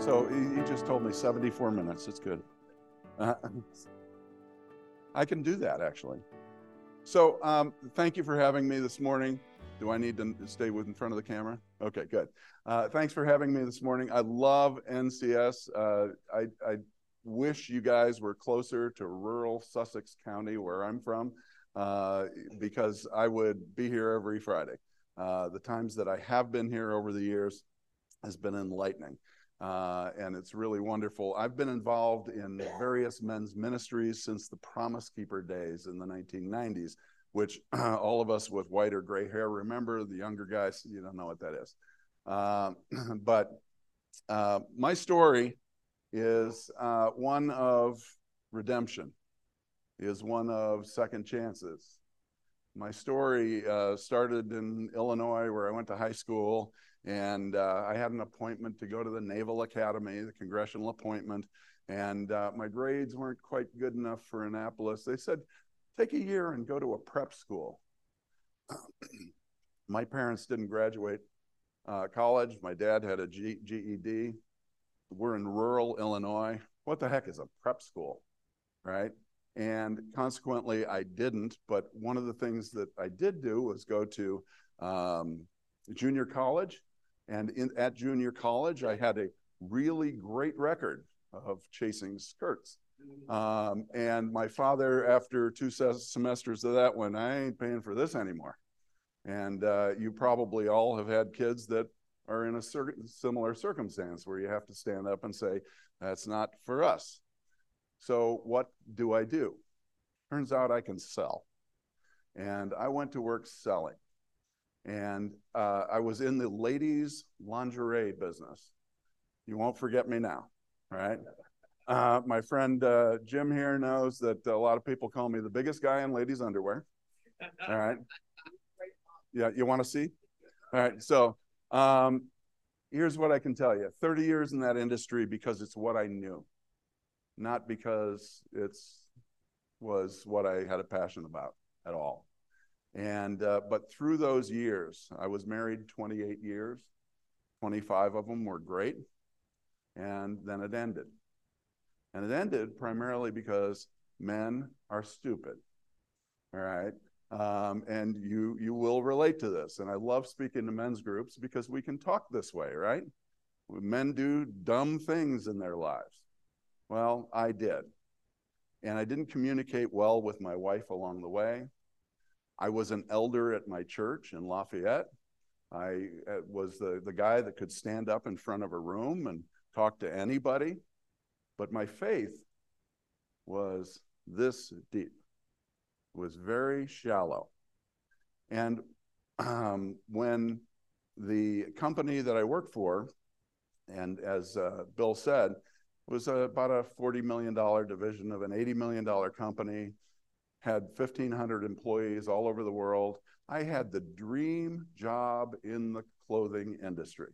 So he, just told me 74 minutes. It's good. Uh, I can do that actually. So um, thank you for having me this morning. Do I need to stay in front of the camera? Okay, good. Uh, thanks for having me this morning. I love NCS. Uh, I, I wish you guys were closer to rural Sussex County, where I'm from, uh, because I would be here every Friday. Uh, the times that I have been here over the years has been enlightening. Uh, and it's really wonderful. I've been involved in various men's ministries since the Promise Keeper days in the 1990s, which all of us with white or gray hair remember. The younger guys, you don't know what that is. Uh, but my story is uh, one of redemption, is one of second chances. My story uh, started in Illinois, where I went to high school and uh, I had an appointment to go to the Naval Academy, the congressional appointment, and uh, my grades weren't quite good enough for Annapolis. They said, take a year and go to a prep school. my parents didn't graduate uh, college. My dad had a G- GED. We're in rural Illinois. What the heck is a prep school, right? And consequently, I didn't. But one of the things that I did do was go to um, junior college and in, at junior college, I had a really great record of chasing skirts. Um, and my father, after two semesters of that, went, I ain't paying for this anymore. And uh, you probably all have had kids that are in a cir- similar circumstance where you have to stand up and say, that's not for us. So, what do I do? Turns out I can sell. And I went to work selling and uh, I was in the ladies' lingerie business. You won't forget me now, right? Uh, my friend uh, Jim here knows that a lot of people call me the biggest guy in ladies' underwear. All right. Yeah, you want to see? All right. So um, here's what I can tell you 30 years in that industry because it's what I knew, not because it's was what I had a passion about at all. And uh, but through those years, I was married 28 years. 25 of them were great, and then it ended. And it ended primarily because men are stupid. All right. Um, and you you will relate to this. And I love speaking to men's groups because we can talk this way, right? Men do dumb things in their lives. Well, I did. And I didn't communicate well with my wife along the way. I was an elder at my church in Lafayette. I uh, was the, the guy that could stand up in front of a room and talk to anybody. But my faith was this deep, it was very shallow. And um, when the company that I worked for, and as uh, Bill said, was about a $40 million division of an $80 million company had 1,500 employees all over the world. I had the dream job in the clothing industry.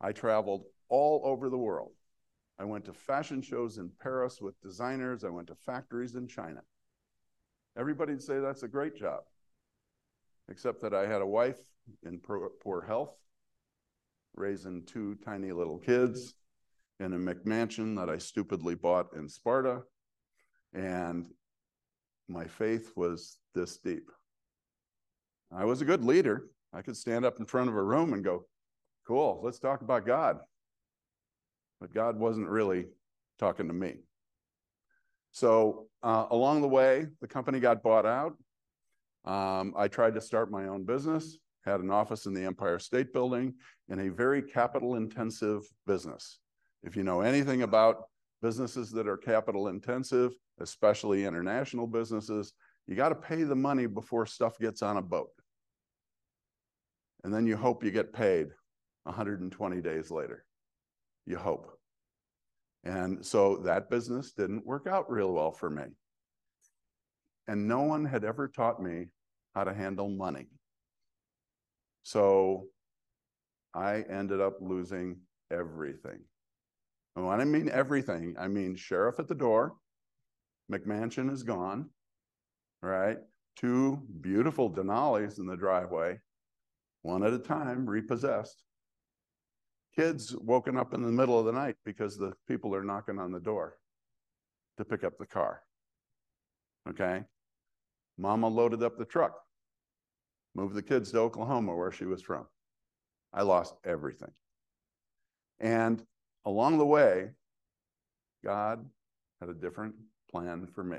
I traveled all over the world. I went to fashion shows in Paris with designers. I went to factories in China. Everybody'd say that's a great job, except that I had a wife in poor health, raising two tiny little kids in a McMansion that I stupidly bought in Sparta. And my faith was this deep. I was a good leader. I could stand up in front of a room and go, cool, let's talk about God. But God wasn't really talking to me. So uh, along the way, the company got bought out. Um, I tried to start my own business, had an office in the Empire State Building in a very capital intensive business. If you know anything about businesses that are capital intensive, especially international businesses, you got to pay the money before stuff gets on a boat. And then you hope you get paid 120 days later. You hope. And so that business didn't work out real well for me. And no one had ever taught me how to handle money. So I ended up losing everything. And when I mean everything, I mean sheriff at the door, McMansion is gone, right? Two beautiful Denali's in the driveway, one at a time, repossessed. Kids woken up in the middle of the night because the people are knocking on the door to pick up the car. Okay. Mama loaded up the truck, moved the kids to Oklahoma, where she was from. I lost everything. And along the way, God had a different plan for me.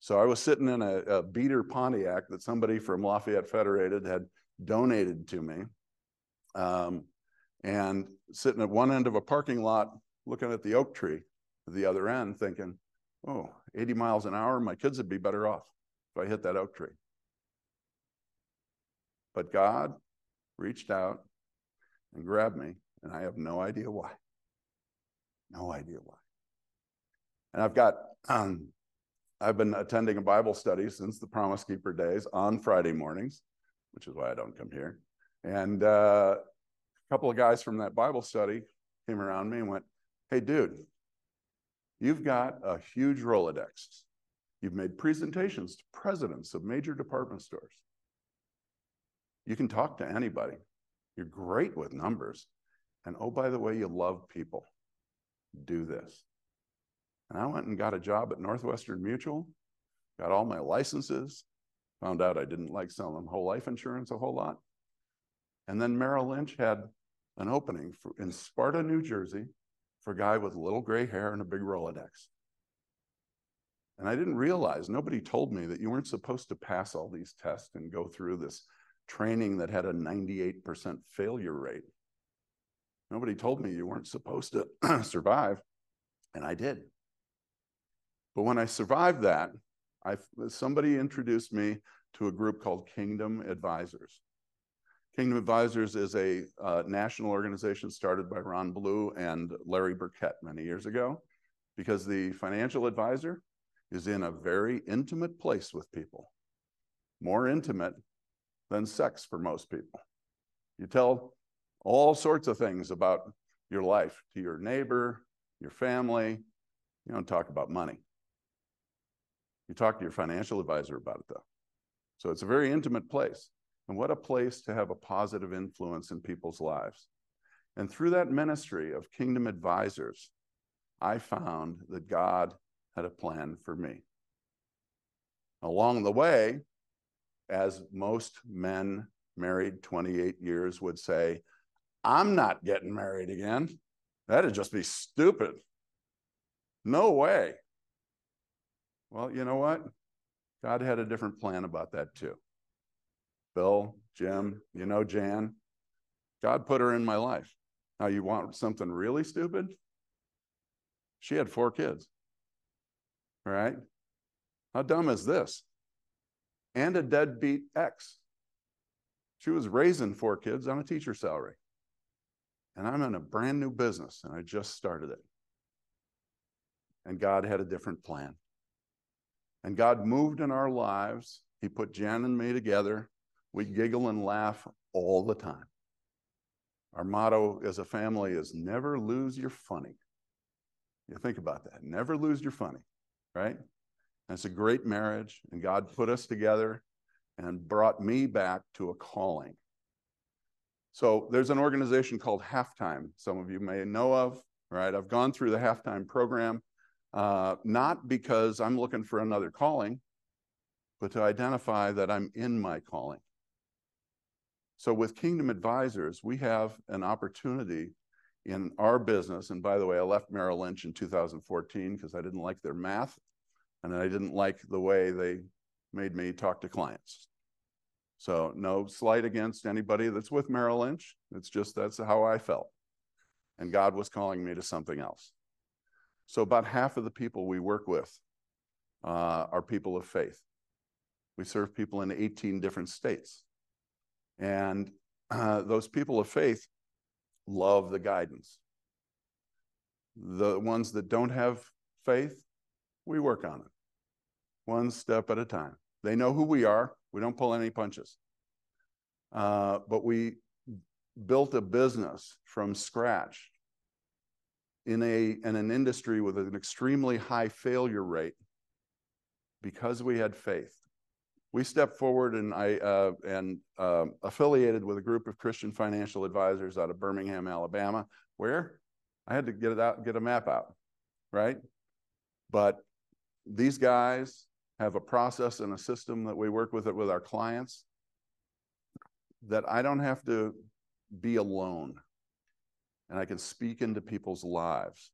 So I was sitting in a, a beater Pontiac that somebody from Lafayette Federated had donated to me. Um, and sitting at one end of a parking lot looking at the oak tree at the other end thinking, oh, 80 miles an hour, my kids would be better off if I hit that oak tree. But God reached out and grabbed me, and I have no idea why. No idea why. And I've got, um, I've been attending a Bible study since the Promise Keeper days on Friday mornings, which is why I don't come here. And uh, a couple of guys from that Bible study came around me and went, Hey, dude, you've got a huge Rolodex. You've made presentations to presidents of major department stores. You can talk to anybody. You're great with numbers. And oh, by the way, you love people. Do this. And I went and got a job at Northwestern Mutual, got all my licenses, found out I didn't like selling whole life insurance a whole lot. And then Merrill Lynch had an opening for, in Sparta, New Jersey, for a guy with little gray hair and a big Rolodex. And I didn't realize, nobody told me that you weren't supposed to pass all these tests and go through this training that had a 98% failure rate. Nobody told me you weren't supposed to survive, and I did. But when I survived that, I, somebody introduced me to a group called Kingdom Advisors. Kingdom Advisors is a uh, national organization started by Ron Blue and Larry Burkett many years ago because the financial advisor is in a very intimate place with people, more intimate than sex for most people. You tell all sorts of things about your life to your neighbor, your family. You don't talk about money. You talk to your financial advisor about it, though. So it's a very intimate place. And what a place to have a positive influence in people's lives. And through that ministry of kingdom advisors, I found that God had a plan for me. Along the way, as most men married 28 years would say, I'm not getting married again. That'd just be stupid. No way. Well, you know what? God had a different plan about that too. Bill, Jim, you know Jan. God put her in my life. Now, you want something really stupid? She had four kids. All right? How dumb is this? And a deadbeat ex. She was raising four kids on a teacher salary. And I'm in a brand new business and I just started it. And God had a different plan. And God moved in our lives. He put Jan and me together. We giggle and laugh all the time. Our motto as a family is never lose your funny. You think about that. Never lose your funny, right? And it's a great marriage, and God put us together and brought me back to a calling. So there's an organization called Halftime, some of you may know of, right? I've gone through the Halftime program, uh, not because I'm looking for another calling, but to identify that I'm in my calling. So with Kingdom Advisors, we have an opportunity in our business. And by the way, I left Merrill Lynch in 2014 because I didn't like their math and I didn't like the way they made me talk to clients. So no slight against anybody that's with Merrill Lynch. It's just that's how I felt. And God was calling me to something else. So about half of the people we work with uh, are people of faith. We serve people in 18 different states. And uh, those people of faith love the guidance. The ones that don't have faith, we work on it one step at a time. They know who we are. We don't pull any punches. Uh, but we built a business from scratch in a in an industry with an extremely high failure rate because we had faith we stepped forward and I uh, and um, affiliated with a group of Christian financial advisors out of Birmingham, Alabama, where I had to get it out, get a map out, right? But these guys have a process and a system that we work with it with our clients that I don't have to be alone and I can speak into people's lives.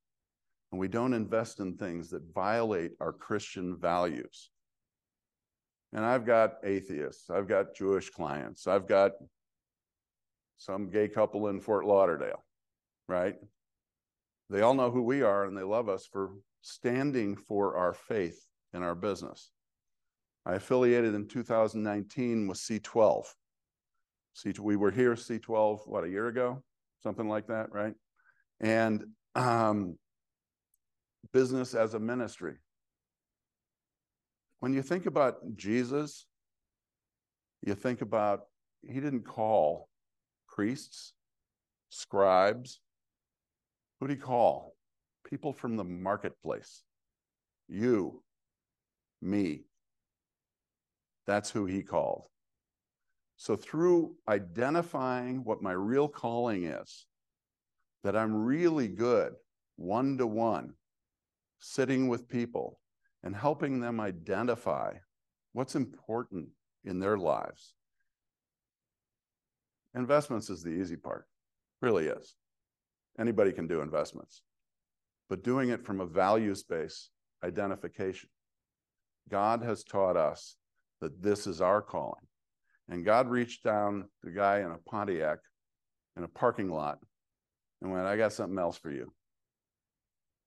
And we don't invest in things that violate our Christian values. And I've got atheists, I've got Jewish clients, I've got some gay couple in Fort Lauderdale, right? They all know who we are and they love us for standing for our faith in our business. I affiliated in 2019 with C12. C we were here C12 what a year ago, something like that, right? And um, business as a ministry. When you think about Jesus, you think about he didn't call priests, scribes. Who did he call? People from the marketplace. You, me. That's who he called. So, through identifying what my real calling is, that I'm really good one to one, sitting with people and helping them identify what's important in their lives. Investments is the easy part, really is. Anybody can do investments, but doing it from a values based identification. God has taught us that this is our calling. And God reached down the guy in a Pontiac in a parking lot and went, I got something else for you.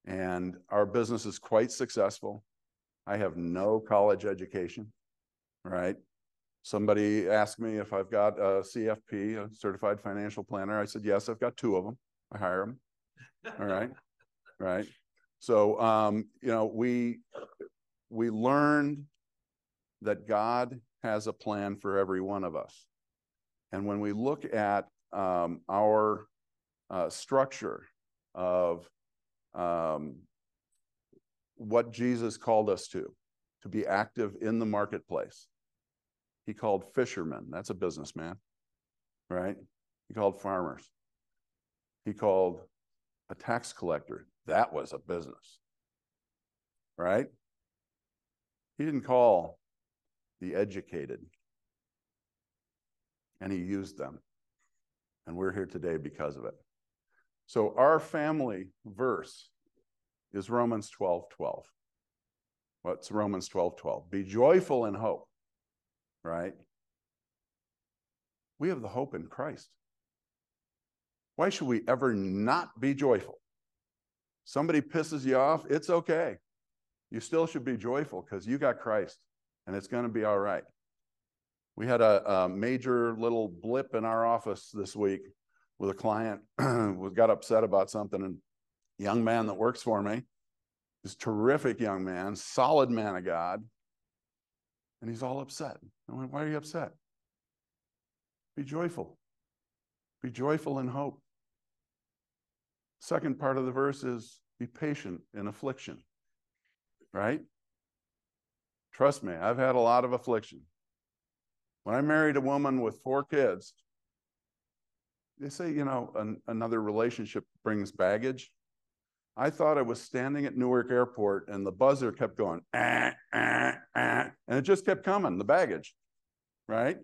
And our business is quite successful. I have no college education, right? Somebody asked me if I've got a CFP, a certified financial planner. I said, yes, I've got two of them. I hire them. All right. right. So, um, you know, we, we learned that God has a plan for every one of us. And when we look at um, our uh, structure of um, what Jesus called us to, to be active in the marketplace, he called fishermen. That's a businessman, right? He called farmers. He called a tax collector. That was a business, right? He didn't call the educated. And he used them. And we're here today because of it. So our family verse is Romans 12 12. What's Romans 12 12? Be joyful in hope, right? We have the hope in Christ. Why should we ever not be joyful? Somebody pisses you off, it's okay. You still should be joyful because you got Christ and it's going to be all right. We had a, a, major little blip in our office this week with a client who got upset about something, and young man that works for me, this terrific young man, solid man of God, and he's all upset. I went, "Why are you upset? Be joyful. Be joyful in hope." Second part of the verse is be patient in affliction. Right? Trust me, I've had a lot of affliction. When I married a woman with four kids, they say, you know, an, another relationship brings baggage. I thought I was standing at Newark Airport and the buzzer kept going, ah, ah, ah, and it just kept coming, the baggage, right?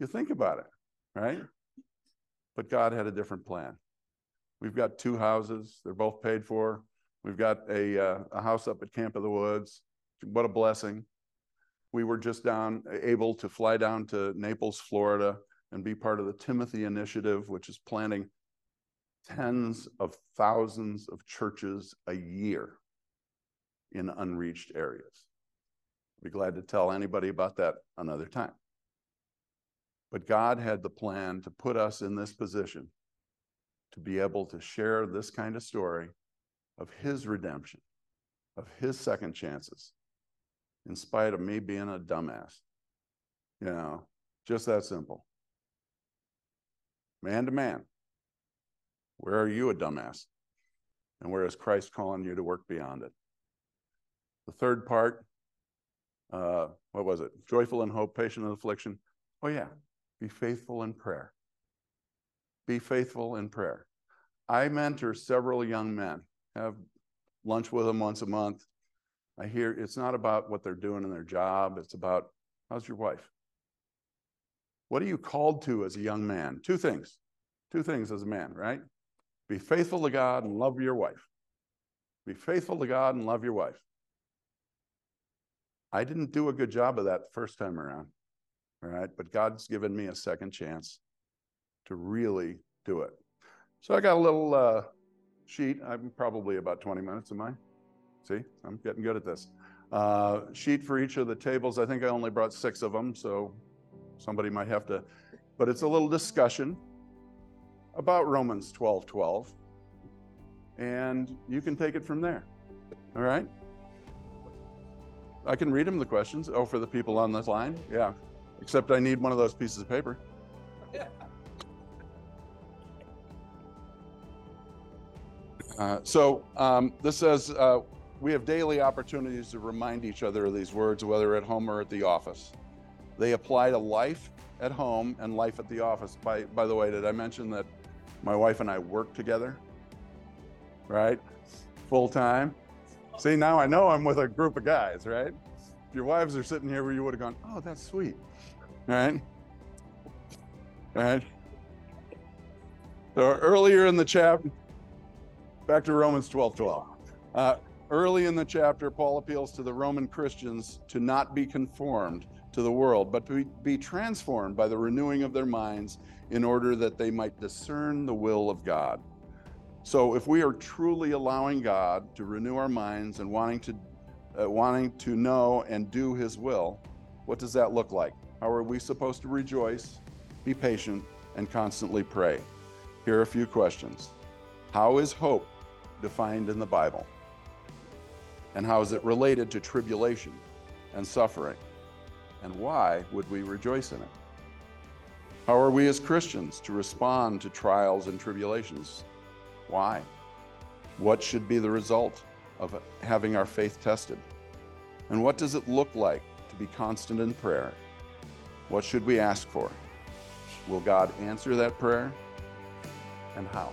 You think about it, right? But God had a different plan. We've got two houses, they're both paid for. We've got a, uh, a house up at Camp of the Woods. What a blessing. We were just down, able to fly down to Naples, Florida, and be part of the Timothy Initiative, which is planting tens of thousands of churches a year in unreached areas. Be glad to tell anybody about that another time. But God had the plan to put us in this position to be able to share this kind of story of his redemption, of his second chances, in spite of me being a dumbass. You know, just that simple. Man to man, where are you a dumbass? And where is Christ calling you to work beyond it? The third part uh, what was it? Joyful in hope, patient in affliction. Oh, yeah. Be faithful in prayer. Be faithful in prayer. I mentor several young men, have lunch with them once a month. I hear it's not about what they're doing in their job, it's about how's your wife? What are you called to as a young man? Two things. Two things as a man, right? Be faithful to God and love your wife. Be faithful to God and love your wife. I didn't do a good job of that the first time around, all right? But God's given me a second chance to really do it. So I got a little uh, sheet. I'm probably about 20 minutes, am I? See, I'm getting good at this. Uh, sheet for each of the tables. I think I only brought six of them, so somebody might have to, but it's a little discussion about Romans 12 12. And you can take it from there. All right? I can read them the questions. Oh, for the people on this line? Yeah. Except I need one of those pieces of paper. Uh, so um, this says uh, we have daily opportunities to remind each other of these words, whether at home or at the office. They apply to life at home and life at the office. By, by the way, did I mention that my wife and I work together? Right? Full time. See, now I know I'm with a group of guys, right? If your wives are sitting here where you would have gone, oh, that's sweet. Right? Right? So earlier in the chapter, back to Romans 12 12. Uh, early in the chapter, Paul appeals to the Roman Christians to not be conformed to the world, but to be transformed by the renewing of their minds in order that they might discern the will of God. So, if we are truly allowing God to renew our minds and wanting to, uh, wanting to know and do His will, what does that look like? How are we supposed to rejoice, be patient, and constantly pray? Here are a few questions. How is hope defined in the Bible? And how is it related to tribulation and suffering? And why would we rejoice in it? How are we as Christians to respond to trials and tribulations? Why? What should be the result of having our faith tested? And what does it look like to be constant in prayer? What should we ask for? Will God answer that prayer? And how?